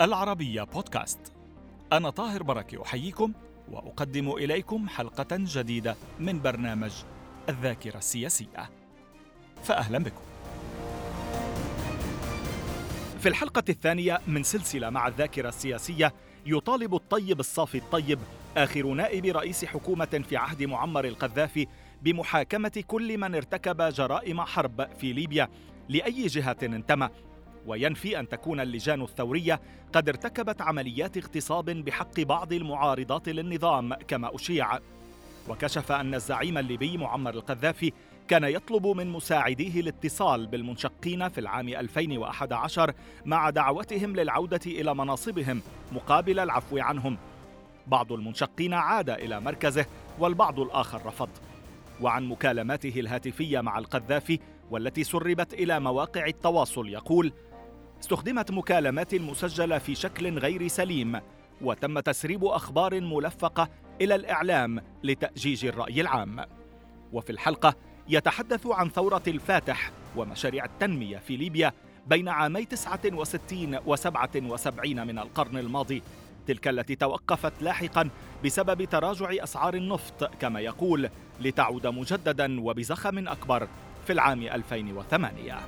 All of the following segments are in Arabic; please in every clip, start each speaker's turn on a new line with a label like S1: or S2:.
S1: العربية بودكاست. أنا طاهر بركة أحييكم وأقدم إليكم حلقة جديدة من برنامج الذاكرة السياسية. فأهلا بكم. في الحلقة الثانية من سلسلة مع الذاكرة السياسية يطالب الطيب الصافي الطيب آخر نائب رئيس حكومة في عهد معمر القذافي بمحاكمة كل من ارتكب جرائم حرب في ليبيا لأي جهة انتمى. وينفي أن تكون اللجان الثورية قد ارتكبت عمليات اغتصاب بحق بعض المعارضات للنظام كما أشيع. وكشف أن الزعيم الليبي معمر القذافي كان يطلب من مساعديه الاتصال بالمنشقين في العام 2011 مع دعوتهم للعودة إلى مناصبهم مقابل العفو عنهم. بعض المنشقين عاد إلى مركزه والبعض الآخر رفض. وعن مكالماته الهاتفية مع القذافي والتي سربت إلى مواقع التواصل يقول استخدمت مكالمات مسجلة في شكل غير سليم وتم تسريب أخبار ملفقة إلى الإعلام لتأجيج الرأي العام. وفي الحلقة يتحدث عن ثورة الفاتح ومشاريع التنمية في ليبيا بين عامي 69 و 77 من القرن الماضي تلك التي توقفت لاحقا بسبب تراجع أسعار النفط كما يقول لتعود مجددا وبزخم أكبر في العام 2008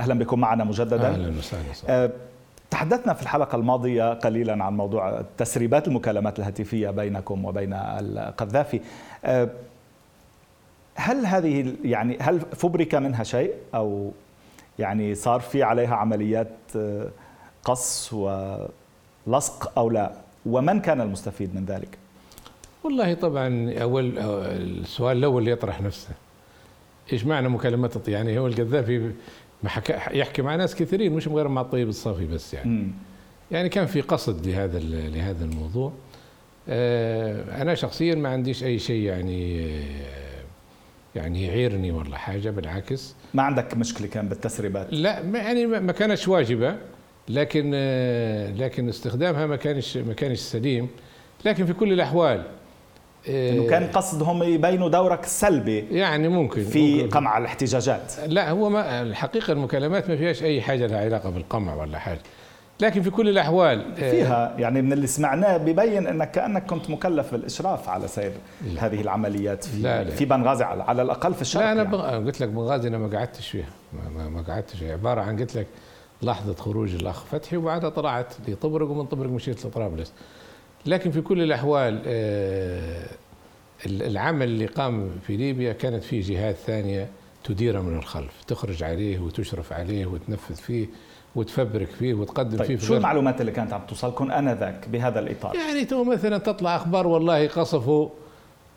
S1: أهلا بكم معنا مجددا.
S2: أهلا وسهلا
S1: أه تحدثنا في الحلقة الماضية قليلا عن موضوع تسريبات المكالمات الهاتفية بينكم وبين القذافي. أه هل هذه يعني هل فبرك منها شيء؟ أو يعني صار في عليها عمليات أه، قص ولصق أو لا؟ ومن كان المستفيد من ذلك؟
S2: والله طبعا أول السؤال الأول اللي يطرح نفسه. إيش معنى مكالمات يعني هو القذافي يحكي مع ناس كثيرين مش غير مع الطيب الصافي بس يعني. م. يعني كان في قصد لهذا لهذا الموضوع. آه، أنا شخصيا ما عنديش أي شيء يعني آه، يعني يعيرني ولا حاجة بالعكس.
S1: ما عندك مشكلة كان بالتسريبات؟
S2: لا يعني ما كانتش واجبة لكن آه، لكن استخدامها ما كانش ما كانش سليم. لكن في كل الأحوال
S1: إنه كان قصدهم يبينوا دورك السلبي
S2: يعني ممكن
S1: في
S2: ممكن.
S1: قمع الاحتجاجات.
S2: لا هو ما الحقيقة المكالمات ما فيهاش أي حاجة لها علاقة بالقمع ولا حاجة. لكن في كل الأحوال
S1: آه، فيها يعني من اللي سمعناه ببين إنك كأنك كنت مكلف بالإشراف على سير لا. هذه العمليات في لا لا. في بنغازي على, على الأقل في الشرق
S2: لا أنا يعني. قلت لك بنغازي أنا ما قعدتش فيها ما, ما قعدتش فيها. عبارة عن قلت لك لحظة خروج الأخ فتحي وبعدها طلعت لطبرق ومن طبرق مشيت لطرابلس. لكن في كل الأحوال آه العمل اللي قام في ليبيا كانت فيه جهات ثانية تديره من الخلف تخرج عليه وتشرف عليه وتنفذ فيه وتفبرك فيه وتقدم
S1: طيب
S2: فيه
S1: شو المعلومات اللي كانت عم توصلكم آنذاك بهذا الإطار؟
S2: يعني تو مثلا تطلع أخبار والله قصفوا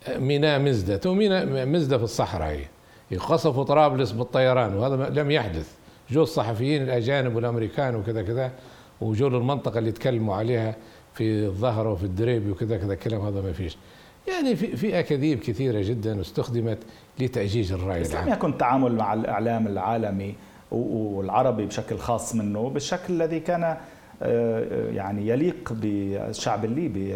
S2: ميناء مزدة، تو ميناء مزدة في الصحراء هي. قصفوا طرابلس بالطيران وهذا لم يحدث، جو الصحفيين الأجانب والأمريكان وكذا كذا وجو للمنطقه اللي تكلموا عليها. في الظهره وفي الدريبي وكذا كذا الكلام هذا ما فيش. يعني في في أكاذيب كثيرة جدا استخدمت لتأجيج الرأي
S1: العام لم يكن التعامل مع الإعلام العالمي والعربي بشكل خاص منه بالشكل الذي كان آه، آه، يعني يليق بالشعب الليبي.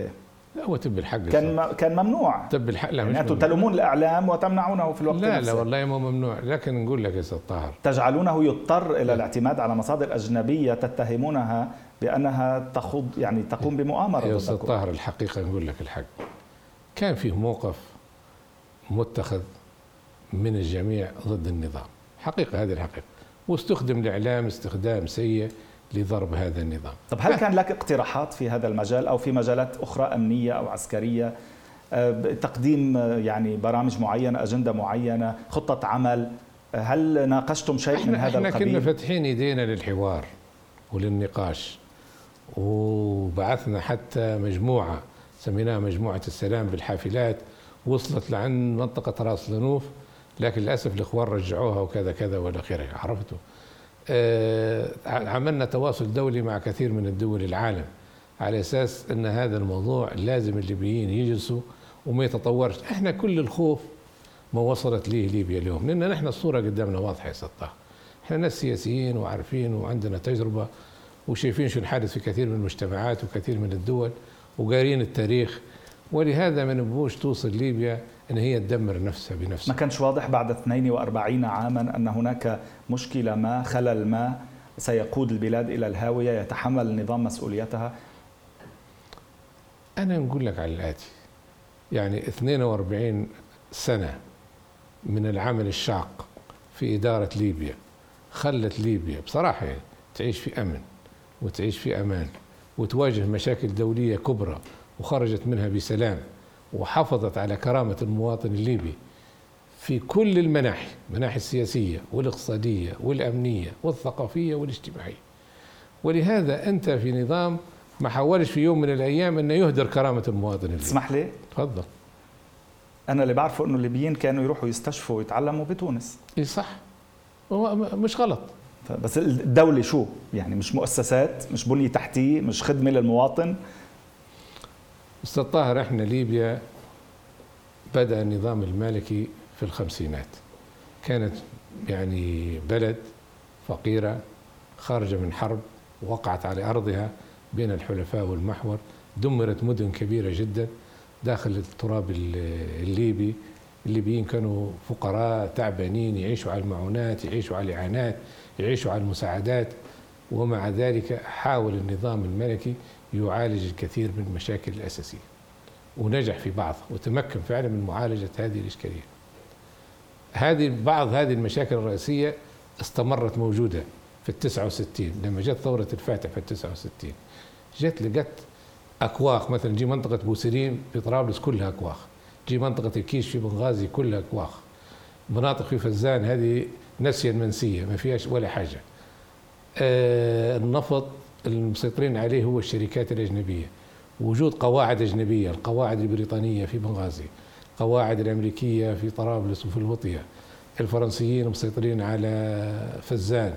S2: لا هو تب الحق
S1: كان كان ممنوع.
S2: تب الحق لا
S1: يعني أنتم تلومون الإعلام وتمنعونه في الوقت
S2: لا نفسه. لا والله مو ممنوع. لكن نقول لك يا أستاذ طاهر
S1: تجعلونه يضطر إلى الاعتماد على مصادر أجنبية تتهمونها بأنها تخوض يعني تقوم بمؤامرة
S2: يا أستاذ طاهر الحقيقة نقول لك الحق. كان فيه موقف متخذ من الجميع ضد النظام. حقيقة هذه الحقيقة. واستخدم الإعلام استخدام سيء لضرب هذا النظام.
S1: طب هل كان لك اقتراحات في هذا المجال أو في مجالات أخرى أمنية أو عسكرية؟ آه، تقديم آه، يعني برامج معينة أجندة معينة خطة عمل. آه، هل ناقشتم شيء من هذا
S2: إحنا
S1: القبيل؟
S2: إحنا كنا فاتحين إيدينا للحوار وللنقاش. وبعثنا حتى مجموعة سميناها مجموعة السلام بالحافلات وصلت لعند منطقة راس لنوف لكن للأسف الإخوان رجعوها وكذا كذا والى آخره عرفتوا؟ آه عملنا تواصل دولي مع كثير من الدول العالم على أساس أن هذا الموضوع لازم الليبيين يجلسوا وما يتطورش. إحنا كل الخوف ما وصلت ليه ليبيا اليوم؟ لأن نحن الصورة قدامنا واضحة يا سطاح. إحنا ناس سياسيين وعارفين وعندنا تجربة وشايفين شو الحادث في كثير من المجتمعات وكثير من الدول وقارين التاريخ. ولهذا ما نبوش توصل ليبيا إن هي تدمر نفسها بنفسها.
S1: ما كانش واضح بعد 42 عاما أن هناك مشكلة ما خلل ما سيقود البلاد إلى الهاوية يتحمل النظام مسؤوليتها؟
S2: أنا نقول لك على الآتي. يعني 42 سنة من العمل الشاق في إدارة ليبيا خلت ليبيا بصراحة يعني تعيش في أمن. وتعيش في أمان وتواجه مشاكل دولية كبرى وخرجت منها بسلام وحافظت على كرامة المواطن الليبي في كل المناحي المناحي السياسية والاقتصادية والأمنية والثقافية والاجتماعية. ولهذا أنت في نظام ما حاولش في يوم من الأيام انه يهدر كرامة المواطن الليبي.
S1: تسمح لي؟
S2: تفضل.
S1: أنا اللي بعرفه إنه الليبيين كانوا يروحوا يستشفوا ويتعلموا بتونس.
S2: اي صح. مش غلط.
S1: بس الدولة شو؟ يعني مش مؤسسات، مش بنية تحتية، مش خدمة للمواطن؟
S2: أستاذ طاهر إحنا ليبيا بدأ النظام المالكي في الخمسينات. كانت يعني بلد فقيرة خارجة من حرب وقعت على أرضها بين الحلفاء والمحور. دمرت مدن كبيرة جدا داخل التراب الليبي. الليبيين كانوا فقراء تعبانين يعيشوا على المعونات يعيشوا على الإعانات. يعيشوا على المساعدات ومع ذلك حاول النظام الملكي يعالج الكثير من المشاكل الأساسية. ونجح في بعض وتمكن فعلا من معالجة هذه الإشكالية. هذه بعض هذه المشاكل الرئيسية استمرت موجودة في التسعة وستين لما جت ثورة الفاتح في التسعة وستين. جت لقت أكواخ مثلا جي منطقة بوسرين في طرابلس كلها أكواخ. جي منطقة الكيش في بنغازي كلها أكواخ. مناطق في فزان هذه نسيا منسية ما فيهاش ولا حاجة. آه النفط المسيطرين عليه هو الشركات الأجنبية. وجود قواعد أجنبية القواعد البريطانية في بنغازي قواعد الأمريكية في طرابلس وفي الوطية الفرنسيين مسيطرين على فزان.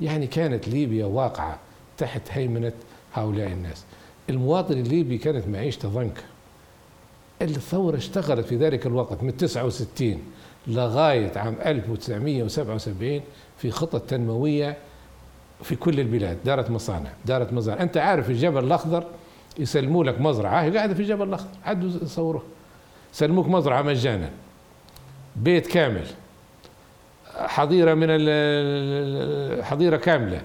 S2: يعني كانت ليبيا واقعة تحت هيمنة هؤلاء الناس. المواطن الليبي كانت معيشته ضنك الثورة اشتغلت في ذلك الوقت من 69 لغاية عام 1977 في خطط تنموية في كل البلاد دارت مصانع دارت مزارع. أنت عارف الجبل الأخضر يسلموا لك مزرعة هي قاعدة في الجبل الأخضر عدوا يصوروها سلموك مزرعة مجانا. بيت كامل. حظيرة من حظيرة كاملة.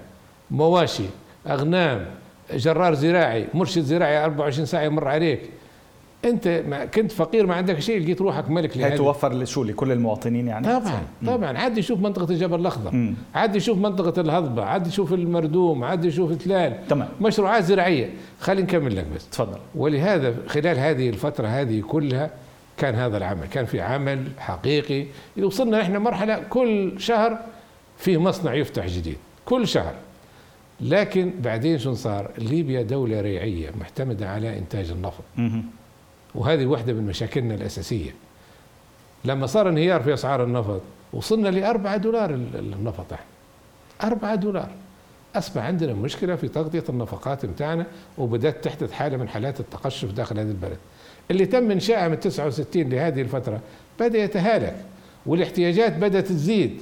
S2: مواشي أغنام جرار زراعي مرشد زراعي 24 ساعة يمر عليك. أنت ما كنت فقير ما عندك شيء لقيت روحك ملك
S1: هي توفر لشو؟ لكل المواطنين يعني.
S2: طبعا طبعا. عاد يشوف منطقة الجبل الأخضر. عاد يشوف منطقة الهضبة. عاد يشوف المردوم. عاد يشوف تلال.
S1: تمام.
S2: مشروعات زراعية. خلينا نكمل لك بس.
S1: تفضل.
S2: ولهذا خلال هذه الفترة هذه كلها كان هذا العمل. كان في عمل حقيقي وصلنا إحنا مرحلة كل شهر في مصنع يفتح جديد. كل شهر. لكن بعدين شو صار؟ ليبيا دولة ريعية معتمدة على إنتاج النفط. وهذه واحدة من مشاكلنا الأساسية. لما صار انهيار في أسعار النفط وصلنا لأربعة دولار النفط إحنا. أربعة دولار. أصبح عندنا مشكلة في تغطية النفقات بتاعنا وبدأت تحدث حالة من حالات التقشف داخل هذه البلد. اللي تم إنشائها من 69 لهذه الفترة بدأ يتهالك والاحتياجات بدأت تزيد.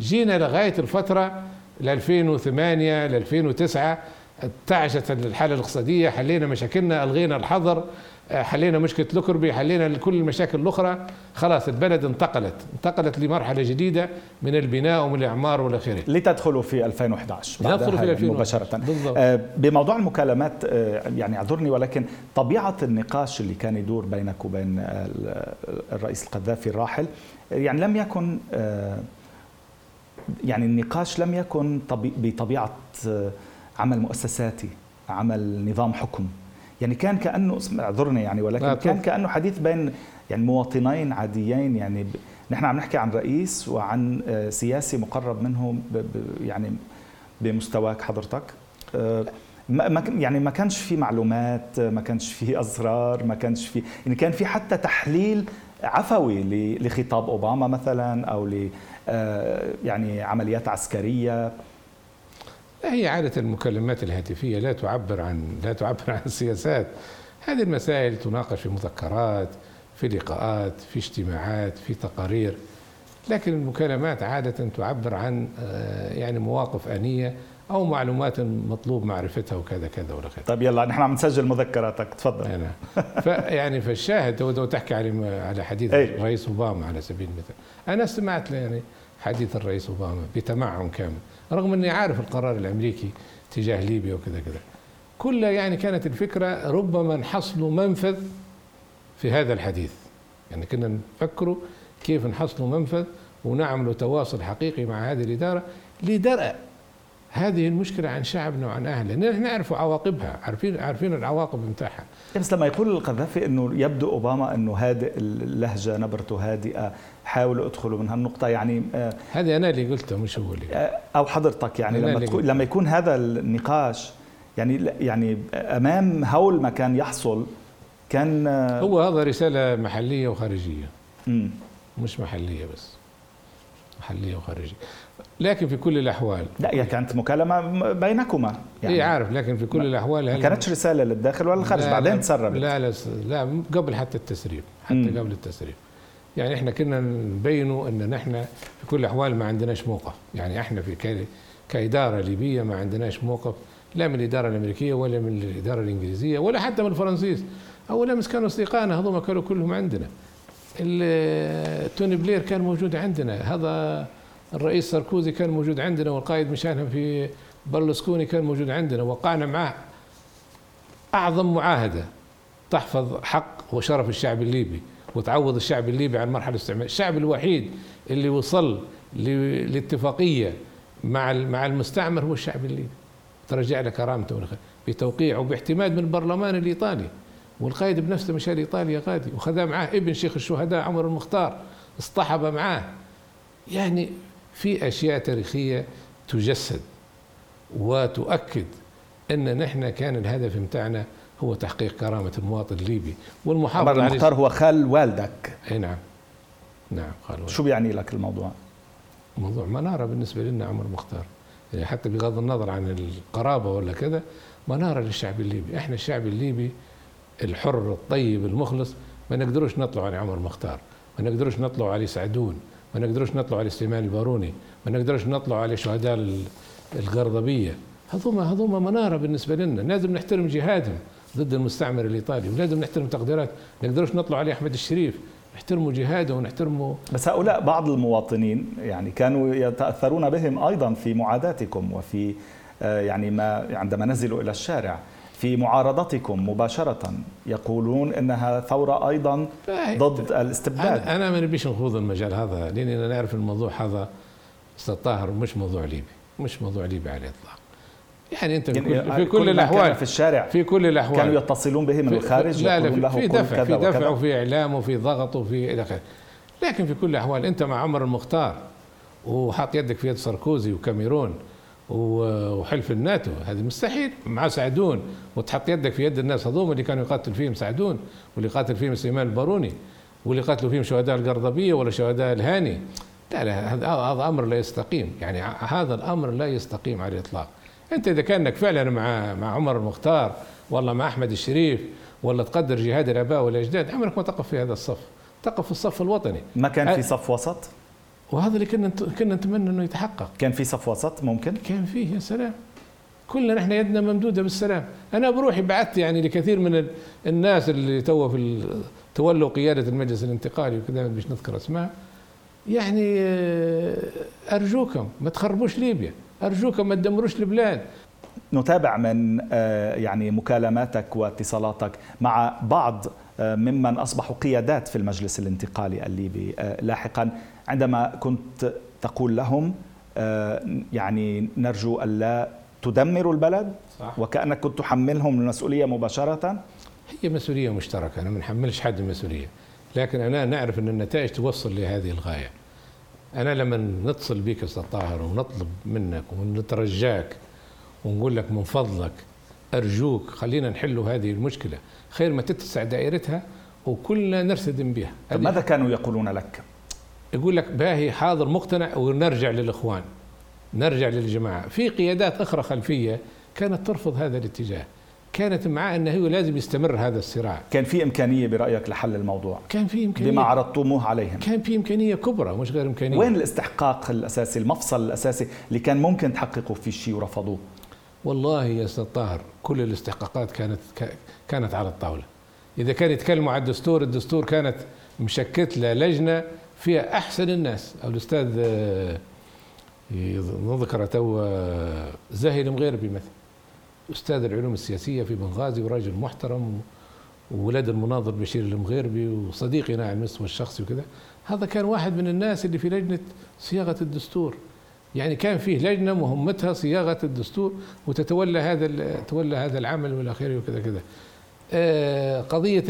S2: جينا لغاية الفترة ل 2008 ل 2009 ارتعشت الحالة الاقتصادية حلينا مشاكلنا ألغينا الحظر حلينا مشكلة لوكربي حلينا كل المشاكل الأخرى. خلاص البلد انتقلت انتقلت لمرحلة جديدة من البناء ومن الإعمار والى اخره
S1: لتدخلوا في 2011
S2: ندخل في 2011
S1: مباشرة. بالضبط. آه بموضوع المكالمات آه يعني أعذرني ولكن طبيعة النقاش اللي كان يدور بينك وبين الرئيس القذافي الراحل يعني لم يكن آه يعني النقاش لم يكن بطبيعة آه، عمل مؤسساتي عمل نظام حكم. يعني كان كأنه اعذرني يعني ولكن كان كأنه حديث بين يعني مواطنين عاديين يعني ب... نحن عم نحكي عن رئيس وعن آه، سياسي مقرب منه ب... ب... يعني بمستواك حضرتك. آه، ما يعني ما كانش في معلومات ما كانش في أسرار ما كانش في يعني كان في حتى تحليل عفوي لخطاب أوباما مثلا أو ل آه، يعني عمليات عسكرية.
S2: هي عادة المكالمات الهاتفية لا تعبر عن لا تعبر عن السياسات. هذه المسائل تناقش في مذكرات في لقاءات في اجتماعات في تقارير. لكن المكالمات عادة تعبر عن آه، يعني مواقف آنية أو معلومات مطلوب معرفتها وكذا كذا ولا كذا.
S1: طيب يلا نحن عم نسجل مذكراتك. تفضل.
S2: أنا. فيعني فالشاهد تو تحكي على على حديث. الرئيس أوباما على سبيل المثال. أنا استمعت يعني حديث الرئيس أوباما بتمعن كامل رغم أني عارف القرار الأمريكي تجاه ليبيا وكذا كذا. كلها يعني كانت الفكرة ربما نحصلوا منفذ في هذا الحديث. يعني كنا نفكروا كيف نحصلوا منفذ ونعملوا تواصل حقيقي مع هذه الإدارة لدرء هذه المشكلة عن شعبنا وعن أهله. نحن نعرف عواقبها. عارفين عارفين العواقب بتاعها.
S1: بس لما يقول القذافي إنه يبدو أوباما إنه هادئ اللهجة نبرته هادئة حاولوا ادخلوا من هالنقطه يعني آه،
S2: هذه أنا اللي قلتها مش هو اللي
S1: آه، أو حضرتك يعني لما
S2: قلت.
S1: لما يكون هذا النقاش يعني يعني أمام هول ما كان يحصل كان آه،
S2: هو هذا رسالة محلية وخارجية.
S1: مم.
S2: مش محلية بس. محلية وخارجية. لكن في كل الأحوال.
S1: لا هي كانت مكالمة م- بينكما
S2: يعني. إيه عارف لكن في كل الأحوال
S1: ما كانتش رسالة للداخل ولا الخارج
S2: لا
S1: بعدين تسربت.
S2: لا لا لا قبل حتى التسريب حتى
S1: مم.
S2: قبل التسريب. يعني إحنا كنا نبينوا إن نحن في كل الأحوال ما عندناش موقف. يعني إحنا في كإدارة ليبية ما عندناش موقف لا من الإدارة الأمريكية ولا من الإدارة الإنجليزية ولا حتى من الفرنسيس. اولا مس كانوا أصدقائنا هذول كانوا كلهم عندنا. توني بلير كان موجود عندنا. هذا الرئيس ساركوزي كان موجود عندنا والقائد مشانهم في برلسكوني كان موجود عندنا وقعنا معه أعظم معاهدة تحفظ حق وشرف الشعب الليبي وتعوض الشعب الليبي عن مرحلة الاستعمار، الشعب الوحيد اللي وصل ل- لاتفاقية مع مع المستعمر هو الشعب الليبي. ترجع له كرامته بتوقيع وباعتماد من البرلمان الإيطالي والقائد بنفسه مشى لإيطاليا غادي وخذا معاه ابن شيخ الشهداء عمر المختار اصطحب معاه يعني في أشياء تاريخية تجسد وتؤكد أن نحن كان الهدف متاعنا هو تحقيق كرامة المواطن الليبي
S1: عمر
S2: والمحافظه على
S1: المختار هو خال والدك.
S2: إي نعم. نعم قالوا
S1: شو بيعني لك الموضوع؟
S2: موضوع منارة بالنسبة لنا عمر المختار. يعني حتى بغض النظر عن القرابة ولا كذا منارة للشعب الليبي. إحنا الشعب الليبي الحر الطيب المخلص ما نقدروش نطلع على عمر مختار ما نقدروش نطلع على سعدون ما نقدروش نطلع على سليمان الباروني ما نقدروش نطلع على شهداء ال- القرضبيه هذوما هذوما منارة بالنسبة لنا. لازم نحترم جهادهم ضد المستعمر الإيطالي ولازم نحترم تقديرات. ما نقدروش نطلع على أحمد الشريف. نحترموا جهاده ونحترموا
S1: بس هؤلاء بعض المواطنين يعني كانوا يتأثرون بهم أيضا في معاداتكم وفي آه، يعني ما عندما نزلوا إلى الشارع. في معارضتكم مباشرة يقولون إنها ثورة أيضا ضد الاستبداد.
S2: أنا أنا ما نبيش نخوض المجال هذا لأني أنا نعرف الموضوع هذا أستاذ طاهر مش موضوع ليبي مش موضوع ليبي على الإطلاق. يعني أنت في
S1: يعني
S2: كل, في
S1: كل
S2: كل الاحوال
S1: في الشارع
S2: في كل الأحوال.
S1: كانوا يتصلون به من الخارج
S2: لا لا في, في دفع في دفع. وفي إعلام وفي ضغط وفي إلى آخره. لكن في كل الأحوال أنت مع عمر المختار وحاط يدك في يد ساركوزي وكاميرون وحلف الناتو. هذه مستحيل. مع سعدون. وتحط يدك في يد الناس هذوم اللي كانوا يقاتل فيهم سعدون واللي قاتل فيهم سليمان الباروني واللي قاتلوا فيهم شهداء القرضبية ولا شهداء الهاني. لا لا هذا هذا أمر لا يستقيم. يعني هذا الأمر لا يستقيم على الإطلاق. أنت إذا كانك فعلا مع مع عمر المختار والله مع أحمد الشريف ولا تقدر جهاد الآباء والأجداد عمرك ما تقف في هذا الصف. تقف في الصف الوطني.
S1: ما كان في صف وسط؟
S2: وهذا اللي كنا كنا نتمنى إنه يتحقق.
S1: كان في صف وسط ممكن؟
S2: كان فيه يا سلام. كلنا نحن يدنا ممدودة بالسلام. أنا بروحي بعثت يعني لكثير من ال- الناس اللي تو في تولوا قيادة المجلس الانتقالي وكذا مش نذكر أسماء. يعني آه، أرجوكم ما تخربوش ليبيا. أرجوكم ما تدمروش البلاد
S1: نتابع من آه، يعني مكالماتك واتصالاتك مع بعض آه، ممن أصبحوا قيادات في المجلس الانتقالي الليبي لاحقا. عندما كنت تقول لهم آه، يعني نرجو ألا تدمروا البلد
S2: صح.
S1: وكأنك كنت تحملهم المسؤوليه مباشرة.
S2: هي مسؤولية مشتركة أنا ما نحملش حد المسؤوليه لكن أنا نعرف أن النتائج توصل لهذه الغاية. أنا لما نتصل بك أستاذ طاهر ونطلب منك ونترجاك ونقول لك من فضلك أرجوك خلينا نحل هذه المشكلة خير ما تتسع دائرتها وكلنا نرتدم بها.
S1: ماذا كانوا يقولون لك؟
S2: يقول لك باهي حاضر مقتنع ونرجع للإخوان نرجع للجماعة. في قيادات أخرى خلفية كانت ترفض هذا الاتجاه. كانت معاه أنه هو لازم يستمر هذا الصراع.
S1: كان في إمكانية برأيك لحل الموضوع؟
S2: كان في إمكانية.
S1: بما عرضتموه عليهم.
S2: كان في إمكانية كبرى مش غير إمكانية.
S1: وين الاستحقاق الأساسي المفصل الأساسي اللي كان ممكن تحققوا فيه شيء ورفضوه؟
S2: والله يا أستاذ طاهر كل الاستحقاقات كانت كانت على الطاولة. إذا كان يتكلموا على الدستور الدستور كانت مشكت له لجنة فيها أحسن الناس. الأستاذ آه، نذكر تو آه، زاهي المغيربي مثلا أستاذ العلوم السياسية في بنغازي ورجل محترم وولاد المناظر بشير المغيربي وصديقنا على المستوى الشخصي وكذا. هذا كان واحد من الناس اللي في لجنة صياغة الدستور. يعني كان فيه لجنة مهمتها صياغة الدستور وتتولى هذا تولى هذا العمل والى آخره وكذا كذا. آه، قضية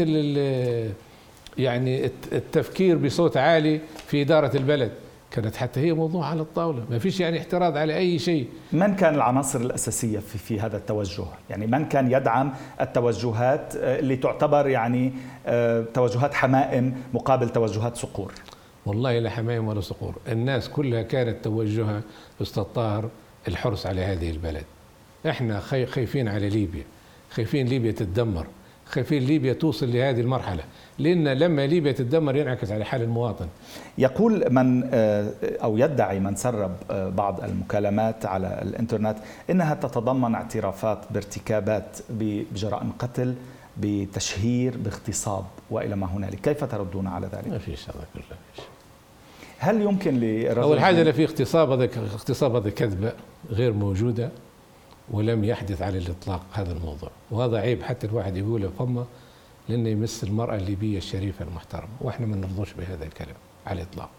S2: يعني التفكير بصوت عالي في إدارة البلد. كانت حتى هي موضوع على الطاولة. ما فيش يعني احتراض على أي شيء.
S1: من كان العناصر الأساسية في, في هذا التوجه؟ يعني من كان يدعم التوجهات آه، اللي تعتبر يعني آه، توجهات حمائم مقابل توجهات صقور؟
S2: والله لا حمائم ولا صقور. الناس كلها كانت توجهها أستاذ طاهر الحرص على هذه البلد. إحنا خايفين على ليبيا. خايفين ليبيا تتدمر. خايفين ليبيا توصل لهذه المرحلة لأن لما ليبيا تتدمر ينعكس على حال المواطن
S1: يقول من آه، أو يدعي من سرب آه، بعض المكالمات على الإنترنت إنها تتضمن اعترافات بارتكابات بجرائم قتل بتشهير باغتصاب وإلى ما هنالك، كيف تردون على ذلك؟
S2: ما فيش هذا كله فيش.
S1: هل يمكن لرجل
S2: أول حاجة لا في اغتصاب هذا اغتصاب هذا كذبه غير موجودة ولم يحدث على الإطلاق هذا الموضوع، وهذا عيب حتى الواحد يقوله فما لأنه يمس المرأة الليبية الشريفة المحترمة، وإحنا ما نرضوش بهذا الكلام على الإطلاق.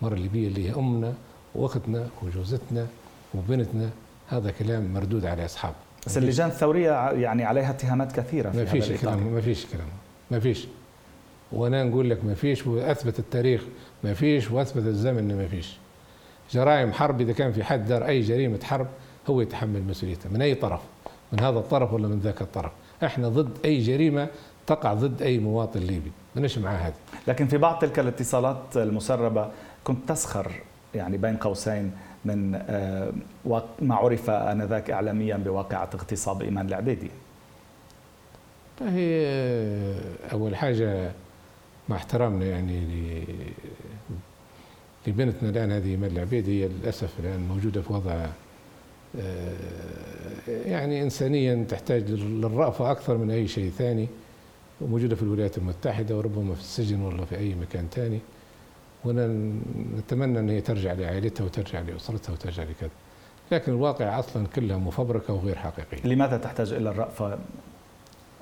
S2: المرأة الليبية اللي هي أمنا وأختنا وجوزتنا وبنتنا هذا كلام مردود على أصحابه.
S1: بس اللجان الثورية يعني عليها اتهامات كثيرة في
S2: ما فيش كلام ما فيش كلام ما فيش وأنا نقول لك ما فيش وأثبت التاريخ ما فيش وأثبت الزمن ما فيش جرائم حرب إذا كان في حد دار أي جريمة حرب هو يتحمل مسؤوليتها من أي طرف؟ من هذا الطرف ولا من ذاك الطرف؟ إحنا ضد أي جريمة تقع ضد أي مواطن ليبي. ماناش مع هذا؟
S1: لكن في بعض تلك الاتصالات المسربة كنت تسخر يعني بين قوسين من آه، ما عرف آنذاك اعلاميا بواقعة اغتصاب إيمان العبيدي.
S2: هي أول حاجة مع احترامنا يعني لبنتنا الآن هذه إيمان العبيدي هي للأسف الآن موجودة في وضع آه، يعني انسانيا تحتاج للرأفة أكثر من أي شيء ثاني وموجودة في الولايات المتحدة وربما في السجن ولا في أي مكان ثاني. ونتمنى أن هي ترجع لعائلتها وترجع لأسرتها وترجع لكذا. لكن الواقع أصلا كلها مفبركة وغير حقيقية.
S1: لماذا تحتاج إلى الرأفة؟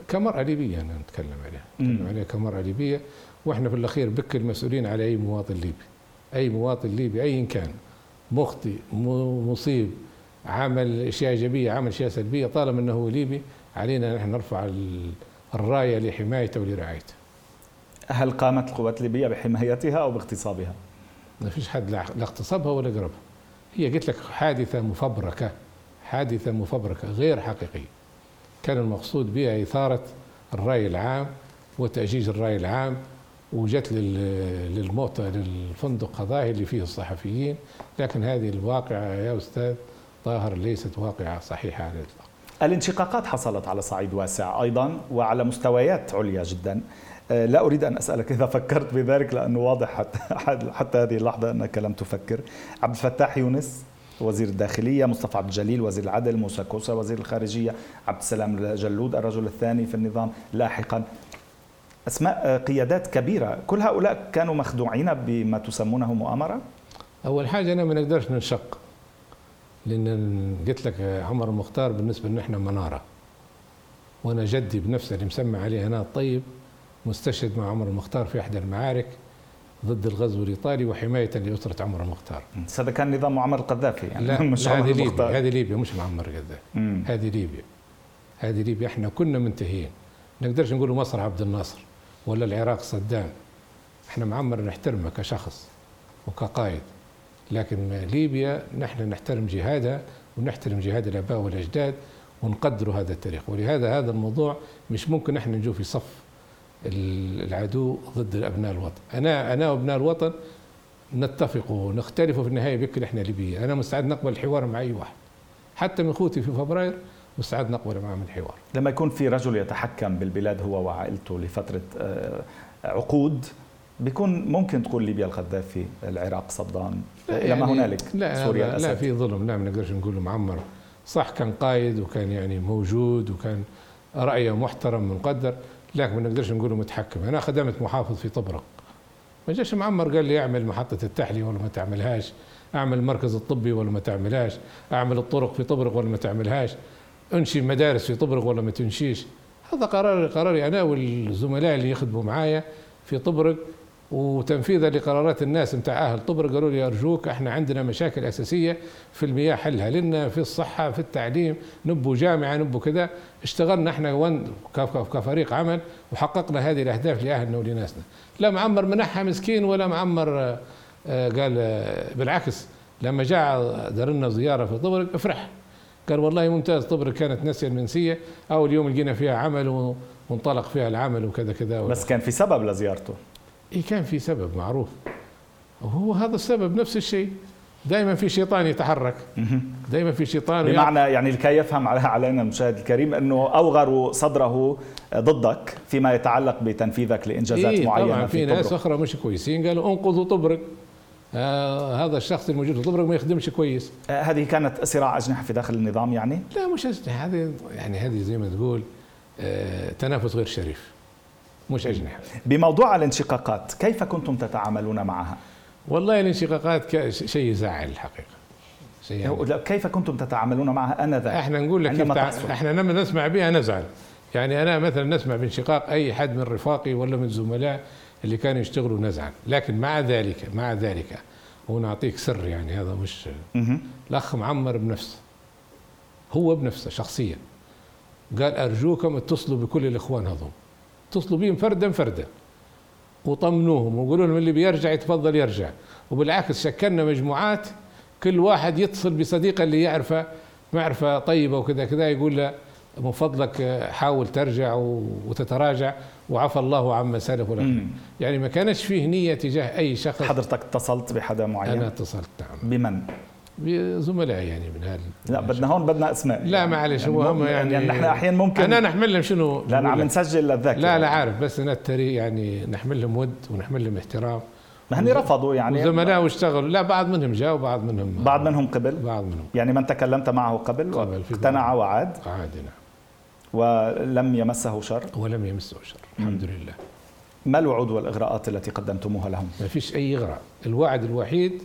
S2: كمرأة ليبية أنا نتكلم عليها. نتكلم عليها كمرأة ليبية. وإحنا في الأخير بك المسؤولين على أي مواطن ليبي. أي مواطن ليبي أيا كان. مخطئ مصيب. عمل أشياء إيجابية عمل أشياء سلبية طالما أنه ليبي علينا نحن نرفع الراية لحمايته ولرعايته.
S1: هل قامت القوات الليبية بحمايتها أو باغتصابها؟
S2: ما فيش حد لا اغتصبها ولا قربها. هي قلت لك حادثة مفبركة حادثة مفبركة غير حقيقية. كان المقصود بها إثارة الرأي العام وتأجيج الرأي العام وجت للموت للفندق هذا اللي فيه الصحفيين. لكن هذه الواقعة يا أستاذ طاهر ليست واقعة صحيحة على الإطلاق.
S1: الانشقاقات حصلت على صعيد واسع أيضا وعلى مستويات عليا جدا. آه، لا أريد أن أسألك إذا فكرت بذلك لأنه واضح حتى, حتى هذه اللحظة أنك لم تفكر. عبد الفتاح يونس وزير الداخلية مصطفى عبد الجليل وزير العدل موسى كوسا وزير الخارجية عبد السلام جلود الرجل الثاني في النظام لاحقا. أسماء قيادات كبيرة كل هؤلاء كانوا مخدوعين بما تسمونه مؤامرة؟
S2: أول حاجة أنا ما نقدرش ننشق. لأن قلت لك عمر المختار بالنسبة لنا إحنا منارة. وأنا جدي بنفسه اللي مسمى عليه هنا الطيب مستشهد مع عمر المختار في إحدى المعارك ضد الغزو الإيطالي وحماية لأسرة عمر المختار.
S1: هذا كان نظام معمر القذافي
S2: يعني لا مش هذه ليبيا هذه ليبيا مش معمر القذافي. هذه ليبيا. هذه ليبيا. إحنا كنا منتهيين. نقدرش نقول مصر عبد الناصر ولا العراق صدام. إحنا معمر نحترمه كشخص وكقائد. لكن ليبيا نحن نحترم جهادها ونحترم جهاد الآباء والأجداد ونقدر هذا التاريخ. ولهذا هذا الموضوع مش ممكن إحنا نجو في صف العدو ضد أبناء الوطن. أنا أنا وأبناء الوطن نتفق ونختلف في النهاية بكل إحنا ليبيه أنا مستعد نقبل الحوار مع أي واحد. حتى من اخوتي في فبراير مستعد نقبل معهم الحوار.
S1: لما يكون في رجل يتحكم بالبلاد هو وعائلته لفترة آه، عقود بيكون ممكن تقول ليبيا القذافي العراق صدام إلى
S2: يعني
S1: ما هنالك؟
S2: لا
S1: سوريا
S2: لا. لا في ظلم لا ما نقدرش نقول معمر. صح كان قايد وكان يعني موجود وكان رأيه محترم مقدر لكن ما نقدرش نقول متحكم. أنا خدمت محافظ في طبرق. ما جاش معمر قال لي أعمل محطة التحلية ولا ما تعملهاش أعمل المركز الطبي ولا ما تعملهاش أعمل الطرق في طبرق ولا ما تعملهاش انشي مدارس في طبرق ولا ما تنشيش هذا قرار قراري أنا والزملاء اللي يخدموا معايا في طبرق وتنفيذا لقرارات الناس نتاع أهل طبرق قالوا لي أرجوك إحنا عندنا مشاكل أساسية في المياه حلها لنا في الصحة في التعليم نبو جامعة نبو كذا. اشتغلنا إحنا كفريق عمل وحققنا هذه الأهداف لأهلنا ولناسنا. لا معمر منحها مسكين ولا معمر آه، آه، قال آه، بالعكس. لما جاء دار لنا زيارة في طبرق افرح. قال والله ممتاز طبرق كانت ناسيه المنسيه أول يوم لقينا فيها عمل وانطلق فيها العمل وكذا كذا
S1: بس كان في سبب لزيارته.
S2: إيه كان في سبب معروف. وهو هذا السبب نفس الشيء. دائما في شيطان يتحرك. دائما في شيطان
S1: بمعنى يعني لكي يفهم على علينا المشاهد الكريم أنه اوغروا صدره ضدك فيما يتعلق بتنفيذك لإنجازات
S2: إيه
S1: معينة
S2: طبعا في ناس
S1: طبرق.
S2: أخرى مش كويسين. قالوا انقذوا طبرق. آه هذا الشخص الموجود في طبرق ما يخدمش كويس.
S1: آه، هذه كانت صراع أجنحة في داخل النظام يعني؟
S2: لا مش أجنحة. هذه يعني هذه زي ما تقول آه تنافس غير شريف. مش أجنحة.
S1: بموضوع الانشقاقات كيف كنتم تتعاملون معها؟
S2: والله الانشقاقات شيء يزعل الحقيقة. شيء يعني
S1: كيف كنتم تتعاملون معها آنذاك؟
S2: إحنا نقول لك كيف
S1: عندما
S2: تع... إحنا لما نسمع بها نزعل. يعني أنا مثلا نسمع بانشقاق أي حد من رفاقي ولا من الزملاء اللي كانوا يشتغلوا نزعل. لكن مع ذلك مع ذلك ونعطيك سر يعني هذا مش. الأخ معمر بنفسه. هو بنفسه شخصيا. قال أرجوكم أتصلوا بكل الإخوان هذول. اتصلوا بهم فردا فردا. وطمنوهم وقولوا لهم اللي بيرجع يتفضل يرجع. وبالعكس شكلنا مجموعات كل واحد يتصل بصديقة اللي يعرفه معرفة طيبة وكذا كذا يقول له من فضلك حاول ترجع وتتراجع. وعفى الله عما سلف ولا. يعني ما كانش فيه نية تجاه أي شخص.
S1: حضرتك اتصلت بحدا معين؟
S2: أنا اتصلت نعم.
S1: بمن؟
S2: بزملائي يعني من هذا
S1: لا بدنا هون بدنا أسماء.
S2: لا معلش هو هم يعني,
S1: يعني نحن أحيانا ممكن
S2: أنا نحمل لهم شنو
S1: لا
S2: نقول
S1: عم؟ نسجل للذاكرة.
S2: لا لا عارف بس نتري يعني نحمل لهم ود ونحمل لهم احترام.
S1: ما هن رفضوا يعني.
S2: وزملاء واشتغلوا. لا بعض منهم جاء وبعض منهم
S1: بعض منهم قبل.
S2: بعض منهم.
S1: يعني من تكلمت معه قبل,
S2: قبل،
S1: اقتنع. وعاد.
S2: عادي نعم.
S1: ولم يمسه شر.
S2: ولم يمسه شر الحمد لله.
S1: ما الوعود والإغراءات التي قدمتموها لهم؟
S2: ما فيش أي إغراء. الوعد الوحيد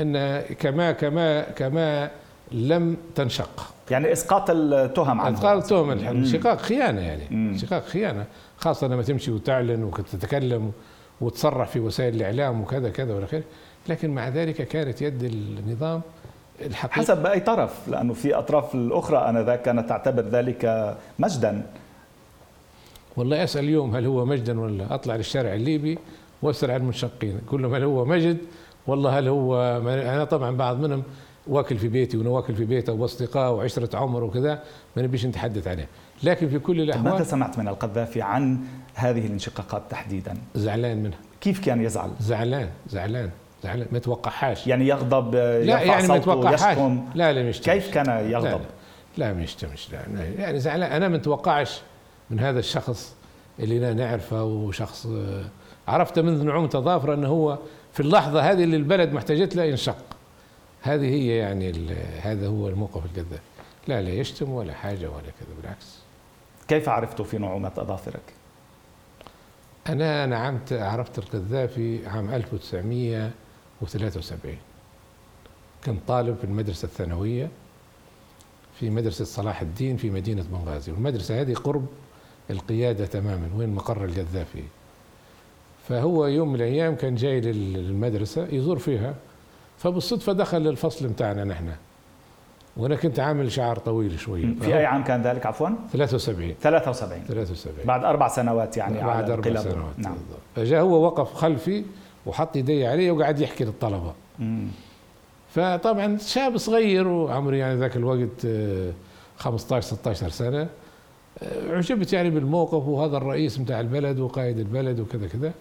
S2: أن كما كما كما لم تنشق.
S1: يعني إسقاط التهم عنه.
S2: قال تهم
S1: مم.
S2: انشقاق خيانة يعني. انشقاق خيانة خاصة لما تمشي وتعلن وتتكلم وتصرح في وسائل الإعلام وكذا كذا والى آخره. لكن مع ذلك كانت يد النظام الحقيقة.
S1: حسب بأي طرف لأنه في أطراف الأخرى آنذاك كانت تعتبر ذلك مجدا.
S2: والله أسأل اليوم هل هو مجدا ولا أطلع للشارع الليبي وأسأل عن المنشقين. كل هل هو مجد والله هل هو أنا طبعا بعض منهم واكل في بيتي وأنا واكل في بيته وأصدقاء وعشرة عمر وكذا ما نبيش نتحدث عليه. لكن في كل
S1: طب ماذا
S2: الاحوال
S1: سمعت من القذافي عن هذه الانشقاقات تحديدا؟
S2: زعلان منها.
S1: كيف كان يزعل؟
S2: زعلان زعلان زعلان ما توقعهاش.
S1: يعني يغضب
S2: لا يعني ما توقعهاش. لا لا مش
S1: كيف كان يغضب؟
S2: لا لا, يشتمش لا يعني زعلان. أنا ما نتوقعش من هذا الشخص اللي لا نعرفه وشخص آه، عرفته منذ نعومة ظافرة إنه هو في اللحظة هذه اللي البلد محتاجت له ينشق هذه هي يعني هذا هو الموقف القذافي لا لا يشتم ولا حاجة ولا كذا بالعكس.
S1: كيف عرفت في نعومة أظافرك؟
S2: أنا نعمت عرفت القذافي عام 1973 كنت طالب في المدرسة الثانوية في مدرسة صلاح الدين في مدينة بنغازي. والمدرسة هذه قرب القيادة تماما وين مقر القذافي فهو يوم من الأيام كان جاي لل- للمدرسة يزور فيها فبالصدفة دخل للفصل بتاعنا نحن. وأنا كنت عامل شعر طويل شوية
S1: في أي عام كان ذلك؟ عفوا؟
S2: 73
S1: 73
S2: 73
S1: بعد أربع سنوات يعني
S2: بعد
S1: على
S2: أربع
S1: القلب.
S2: سنوات
S1: نعم.
S2: فجاء هو وقف خلفي وحط يدي علي وقعد يحكي للطلبة.
S1: مم.
S2: فطبعا شاب صغير وعمري يعني ذاك الوقت آه، 15 16 سنة. آه، عجبت يعني بالموقف وهذا الرئيس بتاع البلد وقائد البلد وكذا كذا.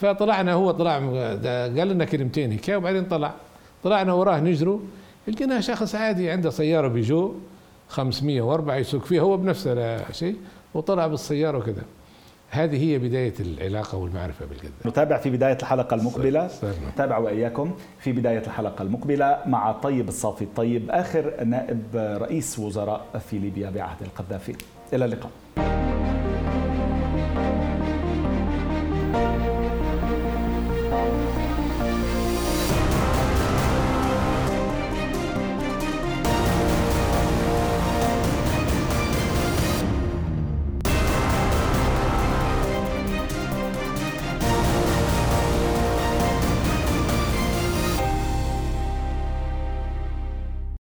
S2: فطلعنا هو طلع قال لنا كلمتين هيك وبعدين طلع. طلعنا وراه نجروا لقينا شخص عادي عنده سيارة بيجو 504 يسوق فيها هو بنفسه شيء وطلع بالسيارة وكذا. هذه هي بداية العلاقة والمعرفة بالقذافي
S1: نتابع في بداية الحلقة المقبلة. نتابع وإياكم في بداية الحلقة المقبلة مع طيب الصافي الطيب آخر نائب رئيس وزراء في ليبيا بعهد القذافي. إلى اللقاء.